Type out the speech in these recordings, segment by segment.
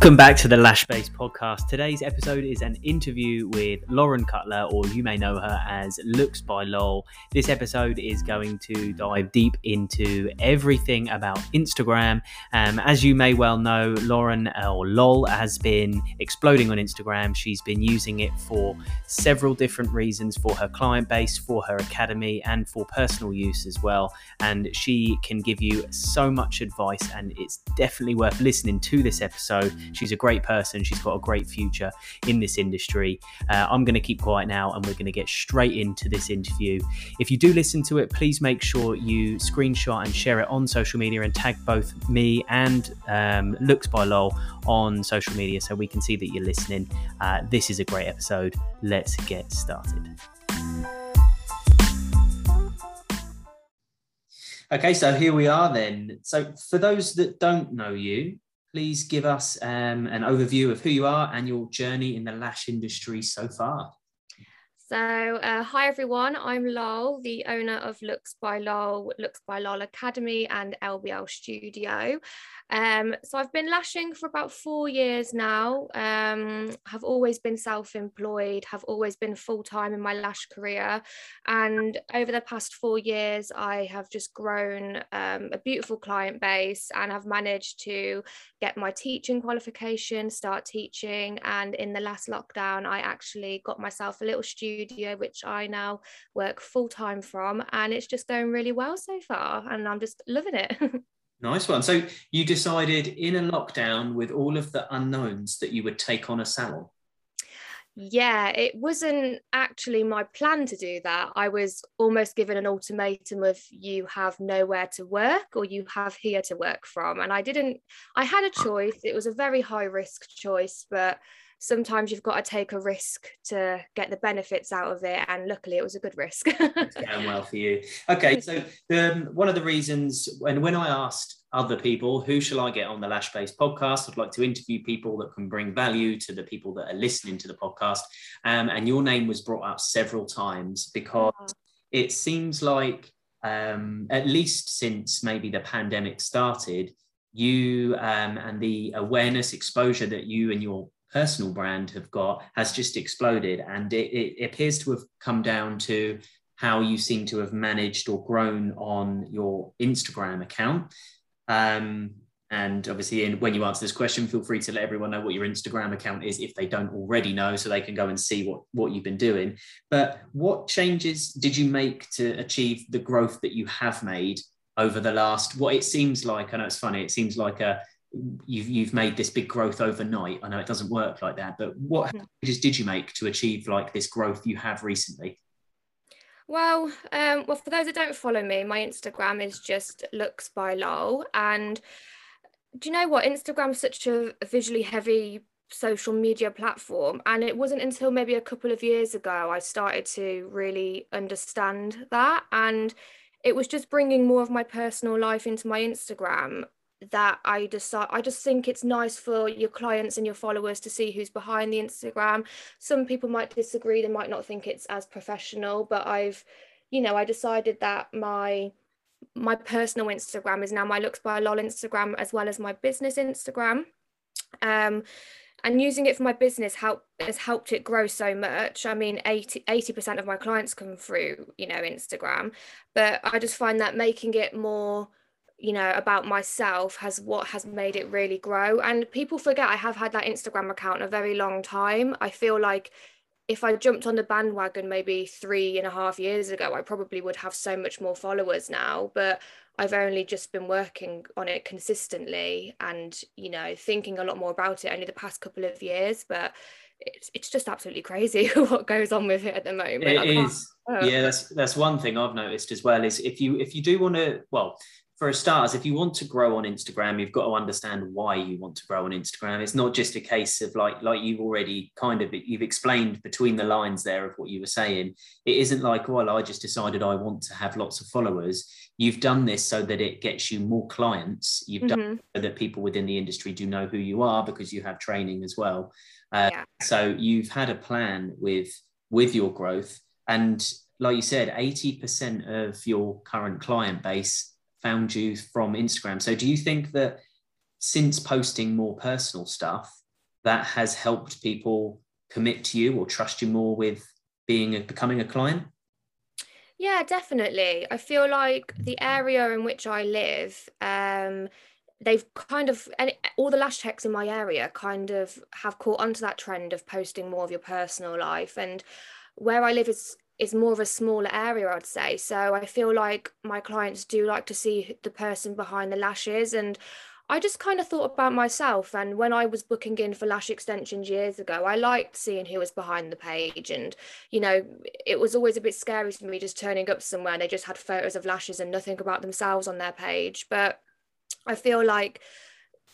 Welcome back to the Lash Base podcast. Today's episode is an interview with Lauren Cutler, or you may know her as Looks by Lol. This episode is going to dive deep into everything about Instagram. Um, as you may well know, Lauren uh, or Lol has been exploding on Instagram. She's been using it for several different reasons for her client base, for her academy, and for personal use as well. And she can give you so much advice, and it's definitely worth listening to this episode She's a great person. She's got a great future in this industry. Uh, I'm going to keep quiet now and we're going to get straight into this interview. If you do listen to it, please make sure you screenshot and share it on social media and tag both me and um, Looks by Lol on social media so we can see that you're listening. Uh, this is a great episode. Let's get started. Okay, so here we are then. So, for those that don't know you, please give us um, an overview of who you are and your journey in the lash industry so far. So, uh, hi everyone, I'm Lol, the owner of Looks by Lol, Looks by Lol Academy and LBL Studio. Um, so I've been lashing for about four years now. Um, have always been self-employed, have always been full-time in my lash career, and over the past four years, I have just grown um, a beautiful client base and have managed to get my teaching qualification, start teaching, and in the last lockdown, I actually got myself a little studio which I now work full-time from, and it's just going really well so far, and I'm just loving it. Nice one. So you decided in a lockdown with all of the unknowns that you would take on a salon. Yeah, it wasn't actually my plan to do that. I was almost given an ultimatum of you have nowhere to work or you have here to work from. And I didn't, I had a ah. choice. It was a very high risk choice, but sometimes you've got to take a risk to get the benefits out of it. And luckily, it was a good risk. it's going well for you. Okay, so um, one of the reasons, when when I asked other people, who shall I get on the Lash Base podcast? I'd like to interview people that can bring value to the people that are listening to the podcast. Um, and your name was brought up several times because it seems like, um, at least since maybe the pandemic started, you um, and the awareness exposure that you and your personal brand have got has just exploded. And it, it appears to have come down to how you seem to have managed or grown on your Instagram account. Um, and obviously, in, when you answer this question, feel free to let everyone know what your Instagram account is if they don't already know, so they can go and see what, what you've been doing. But what changes did you make to achieve the growth that you have made over the last, what it seems like? I know it's funny, it seems like a, you've you've made this big growth overnight. I know it doesn't work like that, but what hmm. changes did you make to achieve like this growth you have recently? Well, um, well, for those that don't follow me, my Instagram is just looks by lol. And do you know what? Instagram's such a visually heavy social media platform, and it wasn't until maybe a couple of years ago I started to really understand that and it was just bringing more of my personal life into my Instagram that I decide I just think it's nice for your clients and your followers to see who's behind the Instagram. Some people might disagree, they might not think it's as professional, but I've, you know, I decided that my my personal Instagram is now my looks by lol Instagram as well as my business Instagram. Um and using it for my business help has helped it grow so much i mean 80 percent of my clients come through you know instagram but i just find that making it more you know about myself has what has made it really grow. And people forget i have had that instagram account a very long time. I feel like if i jumped on the bandwagon maybe three and a half years ago i probably would have so much more followers now. But i've only just been working on it consistently and you know thinking a lot more about it only the past couple of years. But it's, it's just absolutely crazy what goes on with it at the moment. It is. Oh. Yeah that's that's one thing i've noticed as well is if you if you do want to well for starters, if you want to grow on Instagram, you've got to understand why you want to grow on Instagram. It's not just a case of like, like you've already kind of you've explained between the lines there of what you were saying. It isn't like, well, I just decided I want to have lots of followers. You've done this so that it gets you more clients. You've mm-hmm. done so that people within the industry do know who you are because you have training as well. Uh, yeah. So you've had a plan with with your growth, and like you said, eighty percent of your current client base found you from Instagram. So do you think that since posting more personal stuff, that has helped people commit to you or trust you more with being a, becoming a client? Yeah, definitely. I feel like the area in which I live, um, they've kind of and all the lash techs in my area kind of have caught onto that trend of posting more of your personal life and where I live is is more of a smaller area I'd say so I feel like my clients do like to see the person behind the lashes and I just kind of thought about myself and when I was booking in for lash extensions years ago, I liked seeing who was behind the page. And, you know, it was always a bit scary for me just turning up somewhere and they just had photos of lashes and nothing about themselves on their page. But I feel like,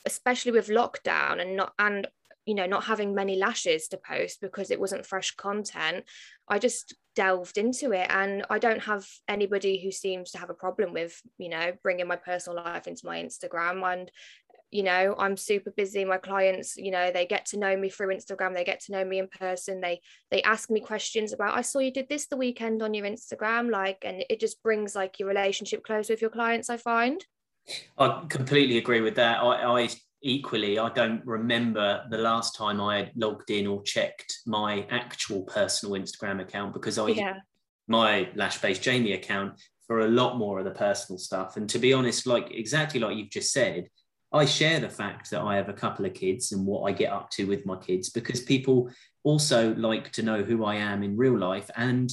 especially with lockdown and not and you know not having many lashes to post because it wasn't fresh content i just delved into it and i don't have anybody who seems to have a problem with you know bringing my personal life into my instagram. And you know i'm super busy. My clients you know they get to know me through instagram. They get to know me in person. They they ask me questions about i saw you did this the weekend on your instagram like and it just brings like your relationship close with your clients i find. I completely agree with that. I, I, equally, I don't remember the last time I had logged in or checked my actual personal Instagram account because I yeah. my Lash Base Jamie account for a lot more of the personal stuff. And to be honest, like exactly like you've just said, I share the fact that I have a couple of kids and what I get up to with my kids because people also like to know who I am in real life and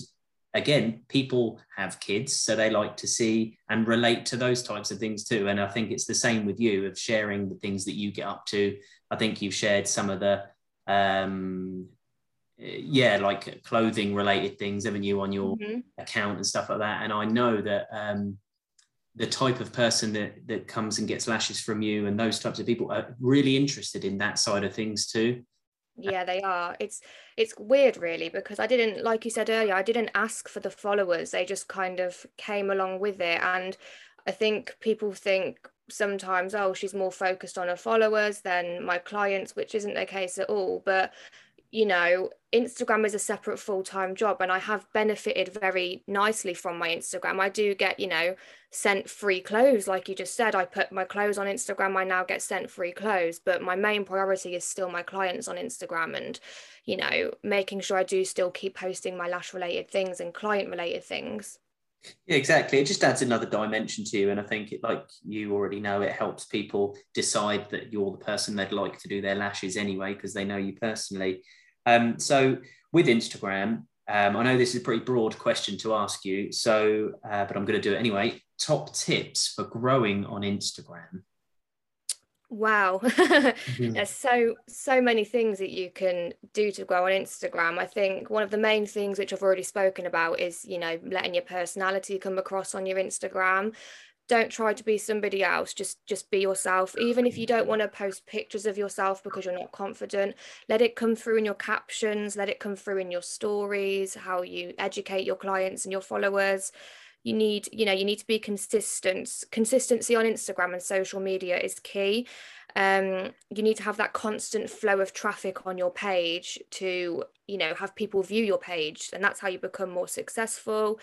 again, people have kids, so they like to see and relate to those types of things too. And I think it's the same with you of sharing the things that you get up to. I think you've shared some of the, um, yeah, like clothing related things, haven't you, on your mm-hmm. account and stuff like that. And I know that um, the type of person that that comes and gets lashes from you and those types of people are really interested in that side of things too yeah they are. It's it's weird really because i didn't like you said earlier i didn't ask for the followers. They just kind of came along with it. And i think people think sometimes oh she's more focused on her followers than my clients which isn't the case at all. But you know, Instagram is a separate full time job, and I have benefited very nicely from my Instagram. I do get, you know, sent free clothes, like you just said. I put my clothes on Instagram, I now get sent free clothes, but my main priority is still my clients on Instagram and, you know, making sure I do still keep posting my lash related things and client related things. Yeah, exactly. It just adds another dimension to you. And I think, it, like you already know, it helps people decide that you're the person they'd like to do their lashes anyway, because they know you personally. Um, so with Instagram, um, I know this is a pretty broad question to ask you, so uh, but I'm going to do it anyway. Top tips for growing on Instagram. Wow, mm-hmm. there's so so many things that you can do to grow on Instagram. I think one of the main things which I've already spoken about is you know letting your personality come across on your Instagram don't try to be somebody else just just be yourself. Even if you don't want to post pictures of yourself because you're not confident let it come through in your captions let it come through in your stories how you educate your clients and your followers. You need you know you need to be consistent. Consistency on instagram and social media is key. Um, you need to have that constant flow of traffic on your page to you know have people view your page and that's how you become more successful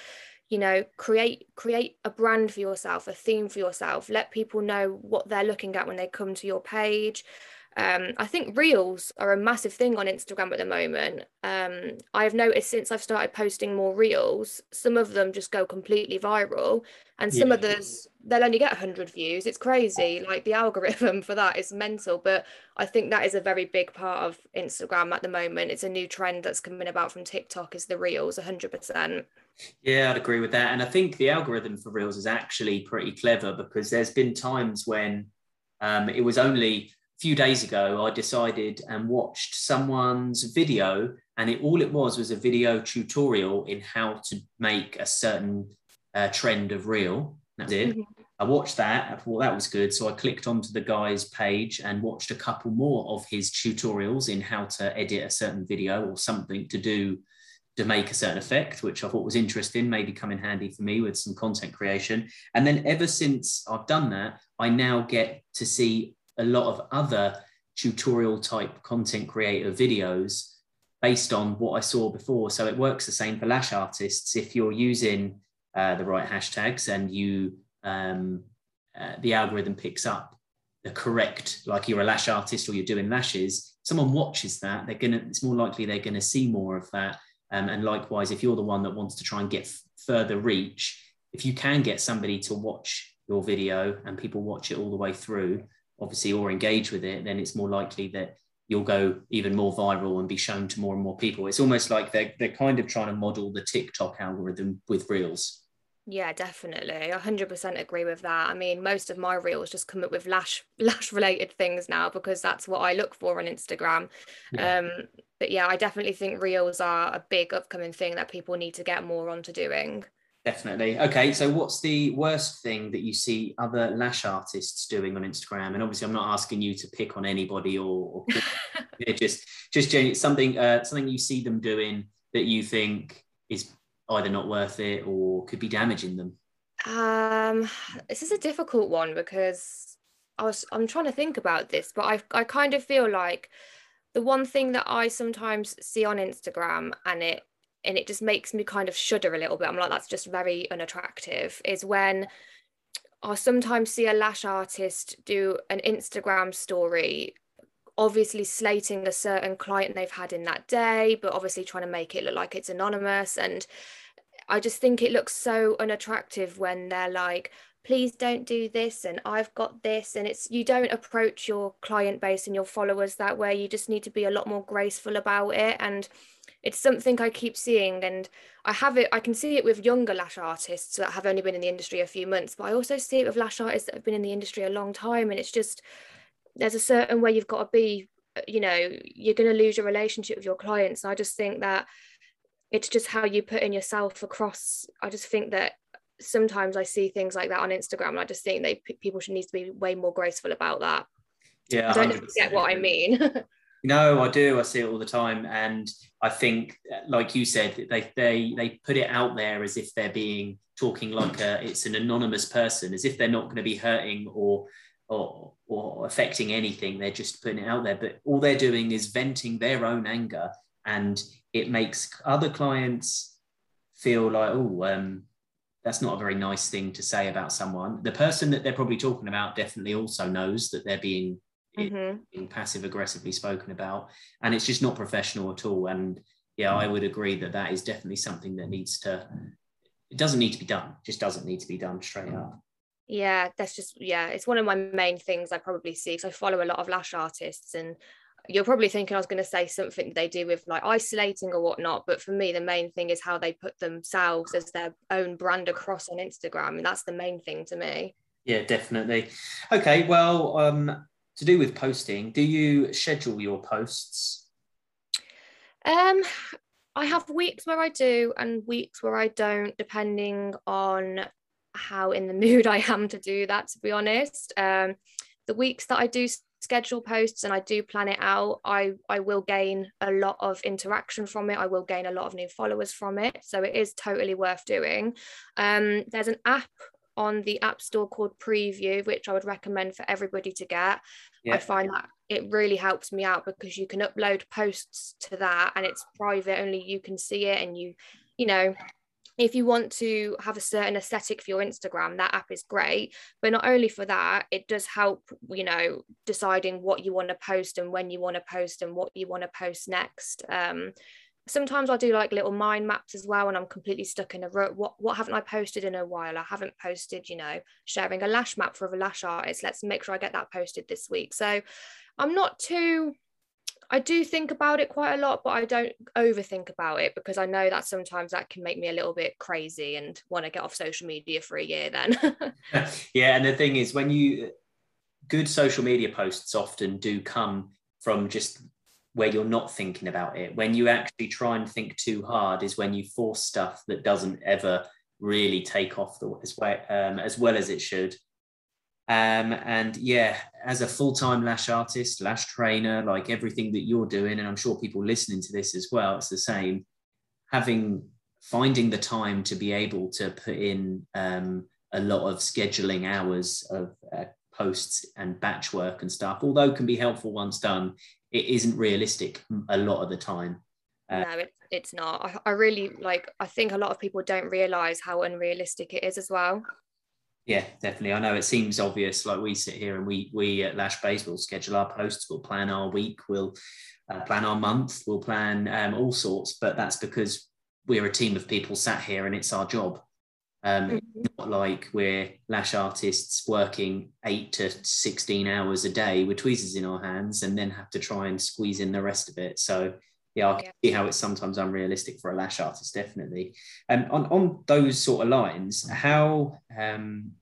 you know create create a brand for yourself a theme for yourself. Let people know what they're looking at when they come to your page um, I think reels are a massive thing on Instagram at the moment. Um, I've noticed since I've started posting more reels, some of them just go completely viral, and some yeah. others they'll only get 100 views. It's crazy. Like the algorithm for that is mental, but I think that is a very big part of Instagram at the moment. It's a new trend that's coming about from TikTok is the reels 100%. Yeah, I'd agree with that. And I think the algorithm for Reels is actually pretty clever because there's been times when um, it was only few days ago I decided and watched someone's video, and it all it was was a video tutorial in how to make a certain uh, trend of Reel. That's it. Mm-hmm. I watched that. I thought that was good. So I clicked onto the guy's page and watched a couple more of his tutorials in how to edit a certain video or something to do to make a certain effect, which I thought was interesting, maybe come in handy for me with some content creation. And then ever since I've done that, I now get to see a lot of other tutorial type content creator videos based on what I saw before. So it works the same for lash artists. If you're using uh, the right hashtags and you um, uh, the algorithm picks up the correct, like you're a lash artist or you're doing lashes, someone watches that, they're gonna. It's more likely they're gonna see more of that. Um, and likewise, if you're the one that wants to try and get f- further reach, if you can get somebody to watch your video and people watch it all the way through, obviously, or engage with it, then it's more likely that you'll go even more viral and be shown to more and more people. It's almost like they're, they're kind of trying to model the TikTok algorithm with reels. Yeah, definitely. 100% agree with that. I mean, most of my reels just come up with lash lash related things now because that's what I look for on Instagram. Yeah. Um, but yeah, I definitely think reels are a big upcoming thing that people need to get more onto doing. Definitely. Okay, so what's the worst thing that you see other lash artists doing on Instagram? And obviously, I'm not asking you to pick on anybody or, or just just something uh, something you see them doing that you think is either not worth it or could be damaging them. Um, this is a difficult one because I was I'm trying to think about this, but I I kind of feel like the one thing that I sometimes see on Instagram and it and it just makes me kind of shudder a little bit. I'm like, that's just very unattractive. Is when I sometimes see a lash artist do an Instagram story, obviously slating a certain client they've had in that day, but obviously trying to make it look like it's anonymous. And I just think it looks so unattractive when they're like, please don't do this and I've got this. And it's you don't approach your client base and your followers that way. You just need to be a lot more graceful about it. And it's something I keep seeing and I have it I can see it with younger lash artists that have only been in the industry a few months but I also see it with lash artists that have been in the industry a long time and it's just there's a certain way you've got to be uh, you know you're going to lose your relationship with your clients. And I just think that it's just how you put in yourself across. I just think that sometimes I see things like that on Instagram and I just think they people should need to be way more graceful about that. Yeah I don't get what I mean. No, I do. I see it all the time, and I think, like you said, they they they put it out there as if they're being talking like a it's an anonymous person, as if they're not going to be hurting or or or affecting anything. They're just putting it out there, but all they're doing is venting their own anger, and it makes other clients feel like, oh, um, that's not a very nice thing to say about someone. The person that they're probably talking about definitely also knows that they're being mm-hmm. being passive aggressively spoken about and it's just not professional at all and yeah i would agree that that is definitely something that needs to it doesn't need to be done just doesn't need to be done straight up yeah that's just yeah it's one of my main things i probably see because i follow a lot of lash artists and you're probably thinking I was going to say something they do with like isolating or whatnot, but for me, the main thing is how they put themselves as their own brand across on Instagram, and that's the main thing to me. Yeah, definitely. Okay, well, um, to do with posting, do you schedule your posts? Um, I have weeks where I do and weeks where I don't, depending on how in the mood I am to do that, to be honest. Um, the weeks that I do schedule posts and I do plan it out, I, I will gain a lot of interaction from it. I will gain a lot of new followers from it. So it is totally worth doing. Um, there's an app on the App Store called Preview, which I would recommend for everybody to get. Yeah. I find that it really helps me out because you can upload posts to that and it's private, only you can see it. And you, you know, if you want to have a certain aesthetic for your Instagram, that app is great. But not only for that, it does help, you know, deciding what you want to post and when you want to post and what you want to post next. Um, sometimes I do like little mind maps as well, and I'm completely stuck in a rut. What what haven't I posted in a while? I haven't posted, you know, sharing a lash map for a lash artist. Let's make sure I get that posted this week. So I'm not too I do think about it quite a lot, but I don't overthink about it because I know that sometimes that can make me a little bit crazy and want to get off social media for a year then. yeah, and the thing is when you good social media posts often do come from just where you're not thinking about it. When you actually try and think too hard is when you force stuff that doesn't ever really take off the, as, well, um, as well as it should. Um, and yeah, as a full-time lash artist, lash trainer, like everything that you're doing, and I'm sure people listening to this as well, it's the same. Having finding the time to be able to put in um, a lot of scheduling hours of uh, posts and batch work and stuff, although can be helpful once done, it isn't realistic a lot of the time. Uh, no, it, it's not. I, I really like. I think a lot of people don't realize how unrealistic it is as well. Yeah, definitely. I know it seems obvious. Like we sit here and we we at Lash Base will schedule our posts, we'll plan our week, we'll uh, plan our month, we'll plan um, all sorts. But that's because we're a team of people sat here and it's our job. Um, mm-hmm. Not like we're lash artists working eight to 16 hours a day with tweezers in our hands and then have to try and squeeze in the rest of it. So, yeah, I can yeah. see how it's sometimes unrealistic for a lash artist, definitely. And um, on, on those sort of lines, how um,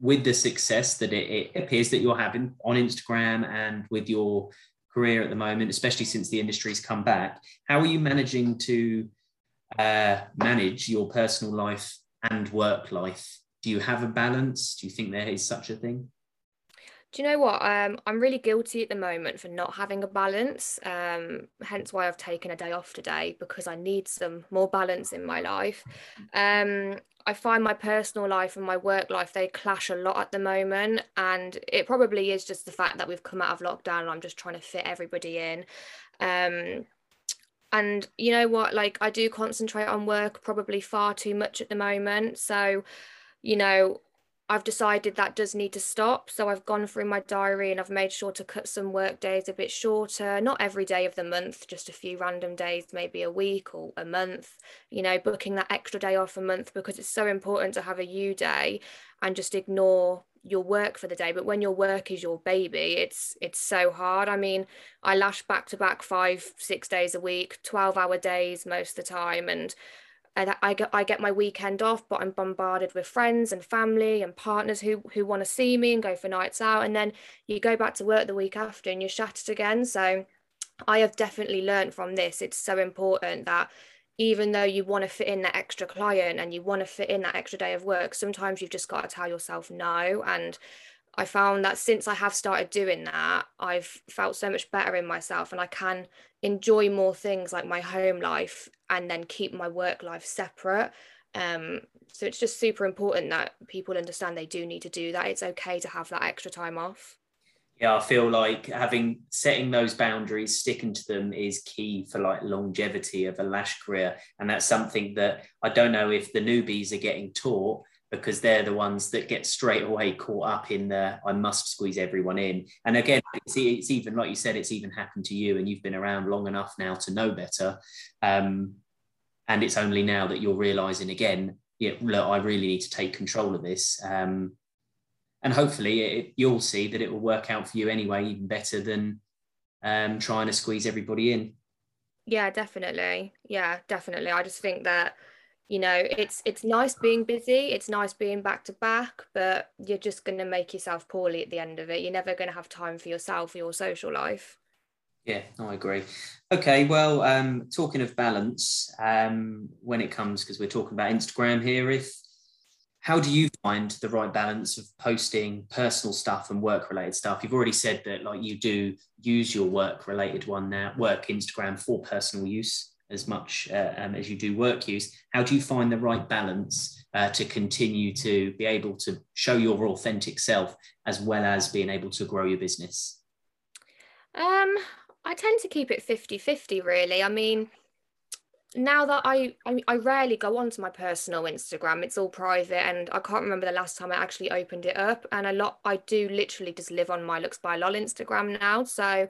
with the success that it, it, appears that you're having on Instagram and with your career at the moment, especially since the industry's come back, how are you managing to uh, manage your personal life and work life? Do you have a balance? Do you think there is such a thing? Do you know what? Um, I'm really guilty at the moment for not having a balance. Um, hence why I've taken a day off today because I need some more balance in my life. Um, I find my personal life and my work life they clash a lot at the moment, and it probably is just the fact that we've come out of lockdown and I'm just trying to fit everybody in. Um, and you know what? Like I do concentrate on work probably far too much at the moment, so you know I've decided that does need to stop. So I've gone through my diary and I've made sure to cut some work days a bit shorter, not every day of the month, just a few random days, maybe a week or a month, you know, booking that extra day off a month because it's so important to have a you day and just ignore your work for the day but when your work is your baby it's it's so hard i mean i lash back to back five six days a week 12 hour days most of the time and I get I get my weekend off, but I'm bombarded with friends and family and partners who who want to see me and go for nights out, and then you go back to work the week after and you're shattered again. So I have definitely learned from this. It's so important that even though you want to fit in that extra client and you want to fit in that extra day of work, sometimes you've just got to tell yourself no. And I found that since I have started doing that, I've felt so much better in myself and I can enjoy more things like my home life and then keep my work life separate. Um, so it's just super important that people understand they do need to do that. It's okay to have that extra time off. Yeah, I feel like having setting those boundaries, sticking to them is key for like longevity of a lash career. And that's something that I don't know if the newbies are getting taught because they're the ones that get straight away caught up in the I must squeeze everyone in. And again, it's, it's even like you said, it's even happened to you, and you've been around long enough now to know better. Um, and it's only now that you're realizing again, yeah, look, I really need to take control of this. Um, and hopefully, it, you'll see that it will work out for you anyway, even better than um, trying to squeeze everybody in. Yeah, definitely. Yeah, definitely. I just think that you know it's it's nice being busy it's nice being back to back but you're just going to make yourself poorly at the end of it you're never going to have time for yourself or your social life yeah i agree okay well um talking of balance um when it comes because we're talking about instagram here if how do you find the right balance of posting personal stuff and work related stuff you've already said that like you do use your work related one now work instagram for personal use as much uh, um, as you do work use. How do you find the right balance uh, to continue to be able to show your authentic self as well as being able to grow your business? Um, I tend to keep it 50 50, really. I mean, now that I, I, I rarely go onto my personal Instagram, it's all private, and I can't remember the last time I actually opened it up. And a lot, I do literally just live on my looks by lol Instagram now. So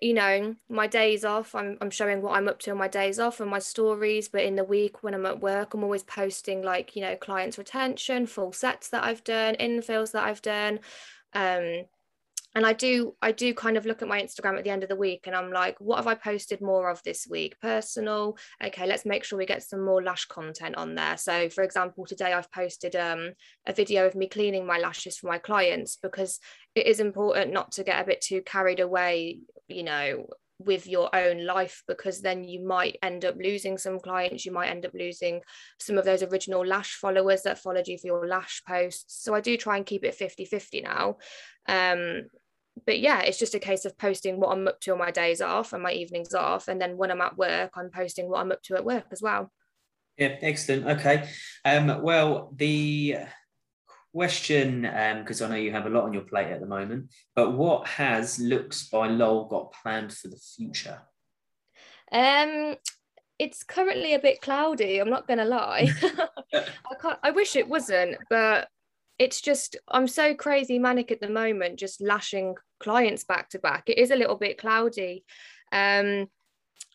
you know, my days off, I'm, I'm showing what I'm up to on my days off and my stories. But in the week when I'm at work, I'm always posting like, you know, clients retention, full sets that I've done, infills that I've done. Um, and i do i do kind of look at my instagram at the end of the week and i'm like what have i posted more of this week? Personal? Okay let's make sure we get some more lash content on there. So for example today i've posted um, a video of me cleaning my lashes for my clients because it is important not to get a bit too carried away you know with your own life because then you might end up losing some clients. You might end up losing some of those original lash followers that followed you for your lash posts. So i do try and keep it 50 50 now. Um, but yeah, it's just a case of posting what I'm up to on my days off and my evenings off. And then when I'm at work, I'm posting what I'm up to at work as well. Yeah, excellent. Okay. Um, well, the question, because um, I know you have a lot on your plate at the moment, but what has Looks by Lol got planned for the future? Um, it's currently a bit cloudy. I'm not going to lie. I can't. I wish it wasn't, but it's just I'm so crazy manic at the moment, just lashing clients back to back. It is a little bit cloudy. Um,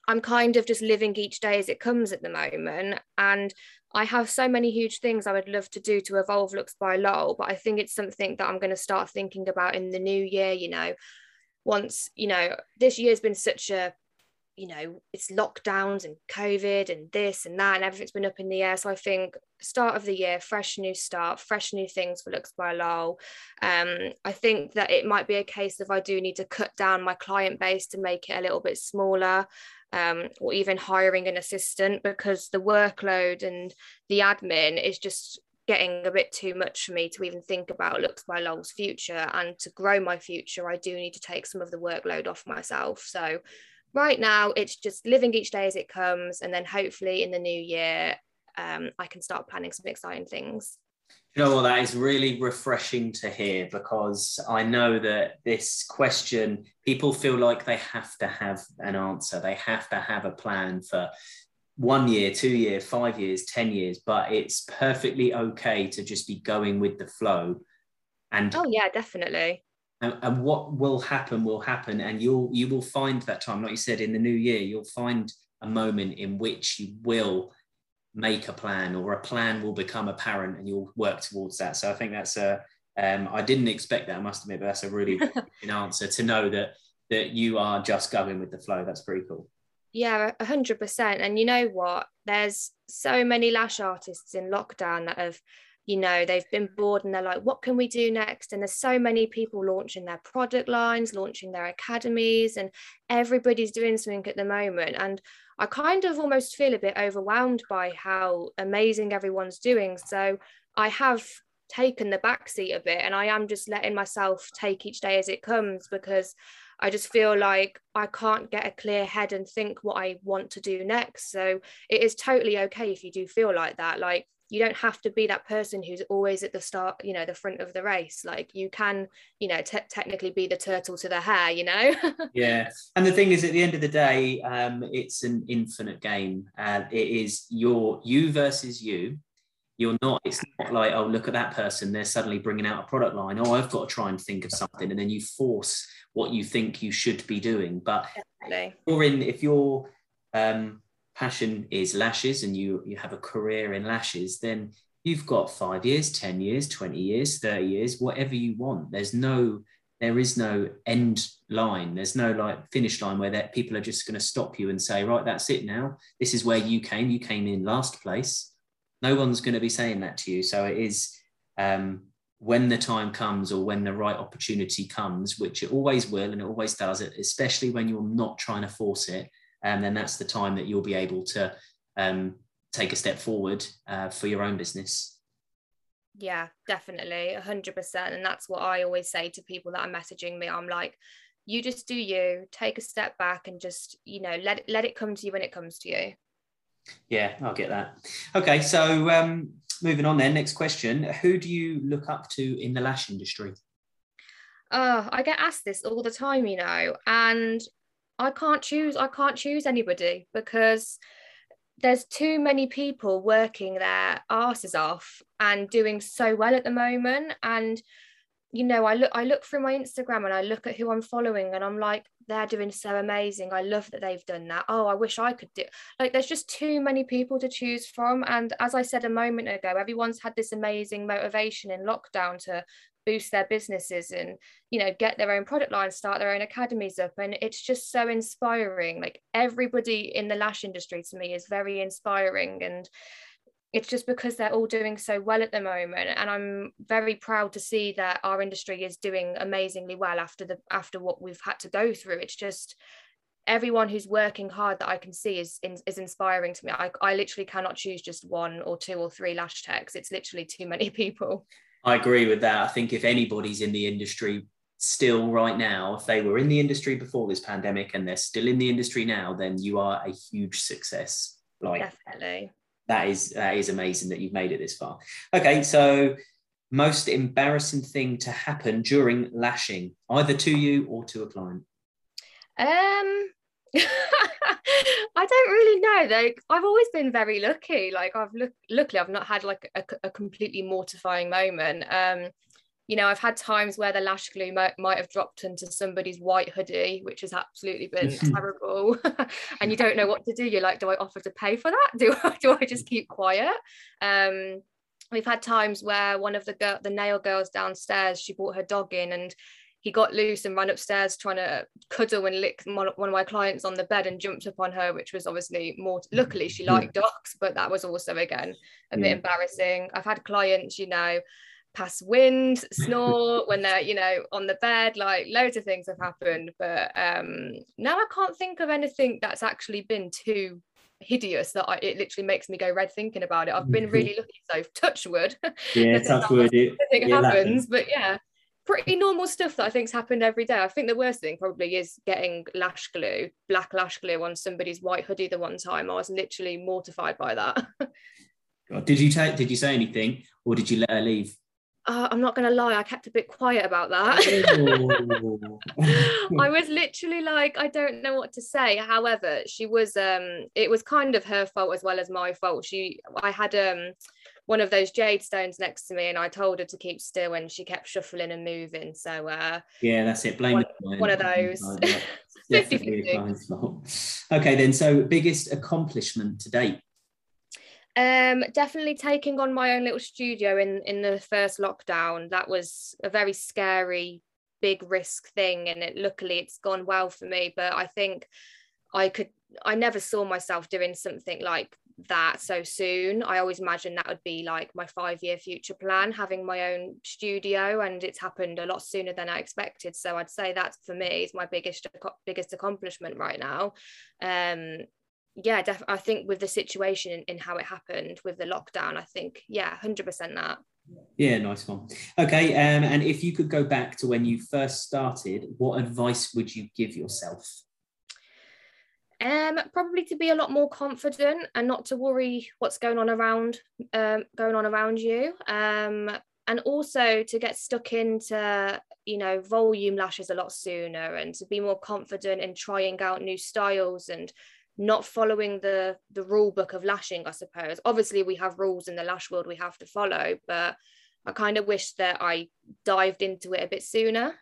I'm kind of just living each day as it comes at the moment. And I have so many huge things I would love to do to evolve looks by Lol, but I think it's something that I'm going to start thinking about in the new year, you know, once, you know, this year's been such a you know it's lockdowns and covid and this and that and everything's been up in the air. So i think start of the year fresh new start fresh new things for looks by lol um, i think that it might be a case of i do need to cut down my client base to make it a little bit smaller um, or even hiring an assistant because the workload and the admin is just getting a bit too much for me to even think about looks by lol's future. And to grow my future i do need to take some of the workload off myself. So right now it's just living each day as it comes and then hopefully in the new year um, i can start planning some exciting things. You know what? That is really refreshing to hear because i know that this question people feel like they have to have an answer. They have to have a plan for one year two year five years ten years but it's perfectly okay to just be going with the flow and oh yeah definitely and, and what will happen will happen and you'll you will find that time like you said in the new year you'll find a moment in which you will make a plan or a plan will become apparent and you'll work towards that. So i think that's a um, i didn't expect that i must admit but that's a really good answer to know that that you are just going with the flow. That's pretty cool. Yeah 100% and you know what? There's so many lash artists in lockdown that have you know they've been bored and they're like what can we do next and there's so many people launching their product lines launching their academies and everybody's doing something at the moment and i kind of almost feel a bit overwhelmed by how amazing everyone's doing so i have taken the back seat a bit and i am just letting myself take each day as it comes because I just feel like I can't get a clear head and think what I want to do next. So it is totally okay if you do feel like that. Like you don't have to be that person who's always at the start you know the front of the race. Like you can you know te- technically be the turtle to the hare you know? Yeah. And the thing is at the end of the day um, it's an infinite game. Uh, it is your you versus you. You're not it's not like oh look at that person. They're suddenly bringing out a product line. Oh i've got to try and think of something. And then you force what you think you should be doing. But Definitely. you're in if you're um, passion is lashes and you you have a career in lashes then you've got 5 years 10 years 20 years 30 years whatever you want. There's no there is no end line. There's no like finish line where that people are just going to stop you and say right that's it now. This is where you came. You came in last place. No one's going to be saying that to you. So it is um, when the time comes or when the right opportunity comes which it always will and it always does it especially when you're not trying to force it and then that's the time that you'll be able to um, take a step forward uh, for your own business. Yeah definitely 100% and that's what i always say to people that are messaging me. I'm like you just do you. Take a step back and just you know let it let it come to you when it comes to you. Yeah i'll get that. Okay so um moving on then next question. Who do you look up to in the lash industry? Oh i get asked this all the time you know and I can't choose I can't choose anybody because there's too many people working their asses off and doing so well at the moment. And you know I look I look through my Instagram and I look at who I'm following and I'm like they're doing so amazing. I love that they've done that. Oh I wish I could do like there's just too many people to choose from. And as I said a moment ago everyone's had this amazing motivation in lockdown to boost their businesses and you know get their own product line start their own academies up and it's just so inspiring like everybody in the lash industry to me is very inspiring and it's just because they're all doing so well at the moment and i'm very proud to see that our industry is doing amazingly well after the after what we've had to go through it's just everyone who's working hard that I can see is is inspiring to me. I, I literally cannot choose just one or two or three lash techs. It's literally too many people. I agree with that. I think if anybody's in the industry still right now, if they were in the industry before this pandemic and they're still in the industry now, then you are a huge success. Like definitely. That is that is amazing that you've made it this far. Okay, so most embarrassing thing to happen during lashing, either to you or to a client? Um, I don't really know. Like I've always been very lucky. Like I've look luckily I've not had like a, a completely mortifying moment. Um, you know, I've had times where the lash glue might, might have dropped into somebody's white hoodie, which has absolutely been terrible. and you don't know what to do. You're like, do I offer to pay for that? Do I, do I just keep quiet? Um, we've had times where one of the girl, the nail girls downstairs, she brought her dog in and he got loose and ran upstairs trying to cuddle and lick one of my clients on the bed and jumped up on her, which was obviously more. Luckily, she liked dogs, but that was also again a bit embarrassing. I've had clients, you know, pass wind, snore when they're, you know, on the bed. Like loads of things have happened, but um, now I can't think of anything that's actually been too hideous that I, it literally makes me go red thinking about it. I've been really lucky, so touch wood. Yeah, touch wood. It, it happens, but yeah, pretty normal stuff that I think's happened every day. I think the worst thing probably is getting lash glue, black lash glue on somebody's white hoodie the one time. I was literally mortified by that. God, did you take? Did you say anything, or did you let her leave? Uh, I'm not gonna lie, I kept a bit quiet about that. Oh. I was literally like, I don't know what to say. However, she was um it was kind of her fault as well as my fault. She I had um one of those jade stones next to me and I told her to keep still and she kept shuffling and moving. So uh yeah, that's it. Blame one, one of those. 50 Okay, then so biggest accomplishment to date. Um, definitely taking on my own little studio in in the first lockdown. That was a very scary, big risk thing, and it luckily it's gone well for me. But I think I could. I never saw myself doing something like that so soon. I always imagined that would be like my five year future plan, having my own studio, and it's happened a lot sooner than I expected. So I'd say that for me is my biggest biggest accomplishment right now. Um, yeah, def- I think with the situation in, in how it happened with the lockdown, I think yeah, hundred percent that. Yeah, nice one. Okay, um, and if you could go back to when you first started, what advice would you give yourself? Um, probably to be a lot more confident and not to worry what's going on around um, going on around you. Um, and also to get stuck into you know volume lashes a lot sooner and to be more confident in trying out new styles and not following the the rule book of lashing i suppose obviously we have rules in the lash world we have to follow but i kind of wish that i dived into it a bit sooner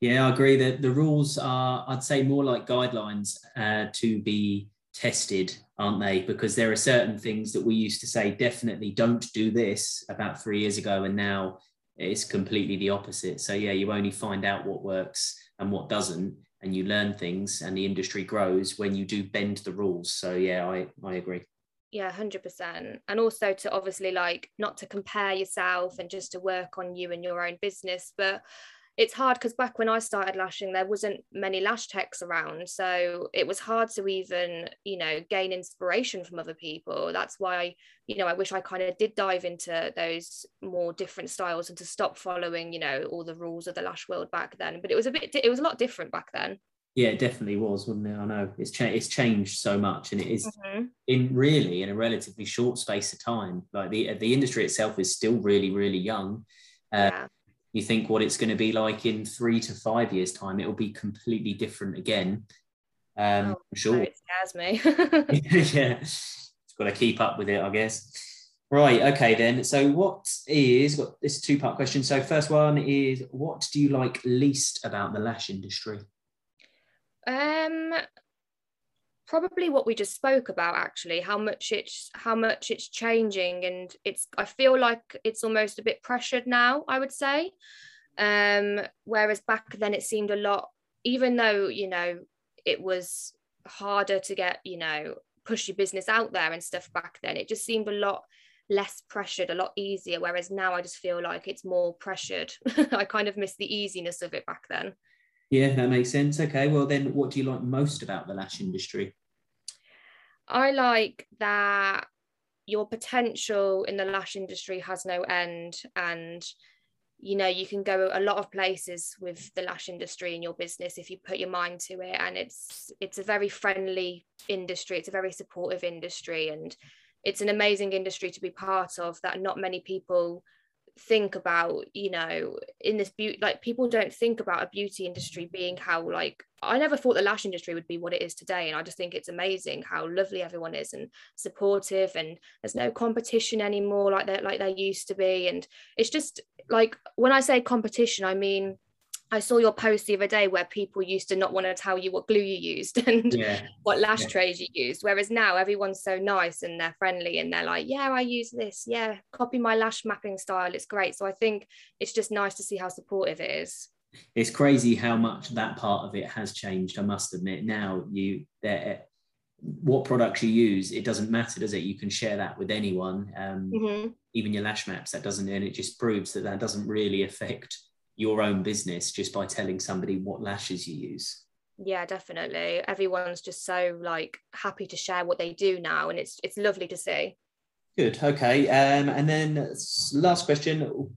yeah i agree. That the rules are i'd say more like guidelines uh, to be tested aren't they? Because there are certain things that we used to say definitely don't do this about three years ago and now it's completely the opposite. So yeah you only find out what works and what doesn't and you learn things and the industry grows when you do bend the rules. So yeah i i agree. Yeah 100% and also to obviously like not to compare yourself and just to work on you and your own business but it's hard because back when I started lashing, there wasn't many lash techs around. So it was hard to even, you know, gain inspiration from other people. That's why you know, I wish I kind of did dive into those more different styles and to stop following, you know, all the rules of the lash world back then. But it was a bit, it was a lot different back then. Yeah, it definitely was, wasn't it? I know it's changed. It's changed so much, and it is mm-hmm. in really in a relatively short space of time. Like the the industry itself is still really, really young. Uh, yeah you think what it's going to be like in three to five years time it'll be completely different again. Um oh, sure. it scares me. Yeah. It's got to keep up with it i guess. Right okay then. So what is got this two part question. So first one is what do you like least about the lash industry? Um probably what we just spoke about actually how much it's how much it's changing and it's i feel like it's almost a bit pressured now i would say. Um whereas back then it seemed a lot even though you know it was harder to get you know push your business out there and stuff back then it just seemed a lot less pressured a lot easier. Whereas now i just feel like it's more pressured. I kind of miss the easiness of it back then. Yeah that makes sense. Okay well then what do you like most about the lash industry I like that your potential in the lash industry has no end and you know you can go a lot of places with the lash industry in your business if you put your mind to it. And it's it's a very friendly industry. It's a very supportive industry and it's an amazing industry to be part of that not many people think about you know in this beauty like people don't think about a beauty industry being how like i never thought the lash industry would be what it is today and i just think it's amazing how lovely everyone is and supportive and there's no competition anymore like that like there used to be and it's just like when i say competition i mean I saw your post the other day where people used to not want to tell you what glue you used and yeah. what lash yeah. trays you used. Whereas now everyone's so nice and they're friendly and they're like, yeah, I use this. Yeah, copy my lash mapping style. It's great. So I think it's just nice to see how supportive it is. It's crazy how much that part of it has changed. I must admit. Now you there what products you use, it doesn't matter, does it? You can share that with anyone, um, mm-hmm. even your lash maps. That doesn't, and it just proves that that doesn't really affect your own business just by telling somebody what lashes you use. Yeah definitely. Everyone's just so like happy to share what they do now and it's it's lovely to see. Good okay um and then last question.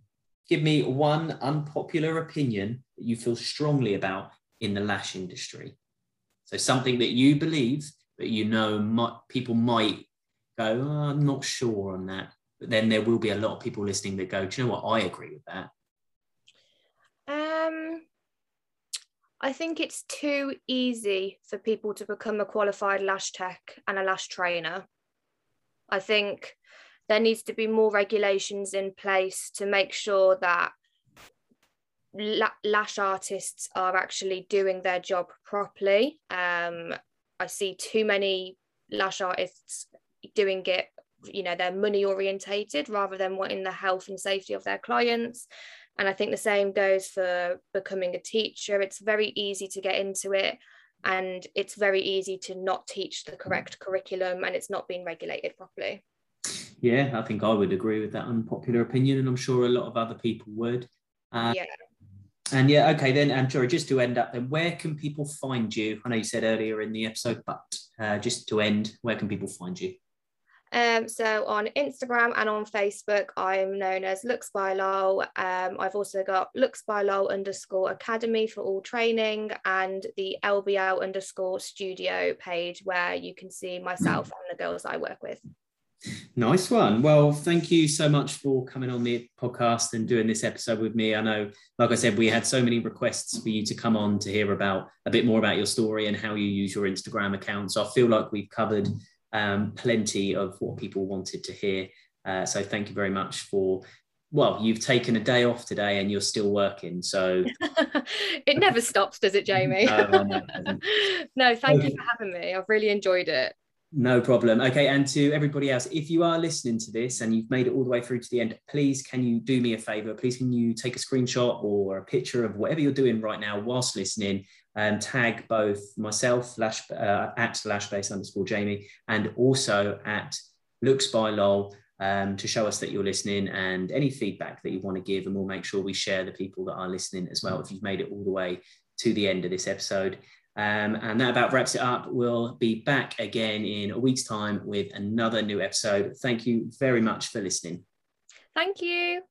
Give me one unpopular opinion that you feel strongly about in the lash industry. So something that you believe but you know might, people might go oh, i'm not sure on that. But then there will be a lot of people listening that go do you know what? I agree with that I think it's too easy for people to become a qualified lash tech and a lash trainer. I think there needs to be more regulations in place to make sure that lash artists are actually doing their job properly. Um, I see too many lash artists doing it, you know, they're money orientated rather than wanting the health and safety of their clients. And I think the same goes for becoming a teacher. It's very easy to get into it and it's very easy to not teach the correct curriculum and it's not being regulated properly. Yeah, I think I would agree with that unpopular opinion, and I'm sure a lot of other people would. Uh, yeah. And yeah, okay, then, and sorry, just to end up, then where can people find you? I know you said earlier in the episode, but uh, just to end, where can people find you? Um, so on Instagram and on Facebook, I'm known as Looks by Lol. Um, I've also got Looks by Lol underscore Academy for all training and the LBL underscore studio page where you can see myself and the girls I work with. Nice one. Well, thank you so much for coming on the podcast and doing this episode with me. I know, like I said, we had so many requests for you to come on to hear about a bit more about your story and how you use your Instagram account. So I feel like we've covered um, plenty of what people wanted to hear. Uh, so thank you very much for. Well, you've taken a day off today and you're still working. So it never stops, does it, Jamie? no, no, no, thank you for having me. I've really enjoyed it. No problem. Okay, and to everybody else, if you are listening to this and you've made it all the way through to the end, please can you do me a favor? Please can you take a screenshot or a picture of whatever you're doing right now whilst listening and tag both myself lash, uh, at lashbase underscore Jamie and also at looks by lol um, to show us that you're listening and any feedback that you want to give. And we'll make sure we share the people that are listening as well if you've made it all the way to the end of this episode. Um, and that about wraps it up. We'll be back again in a week's time with another new episode. Thank you very much for listening. Thank you.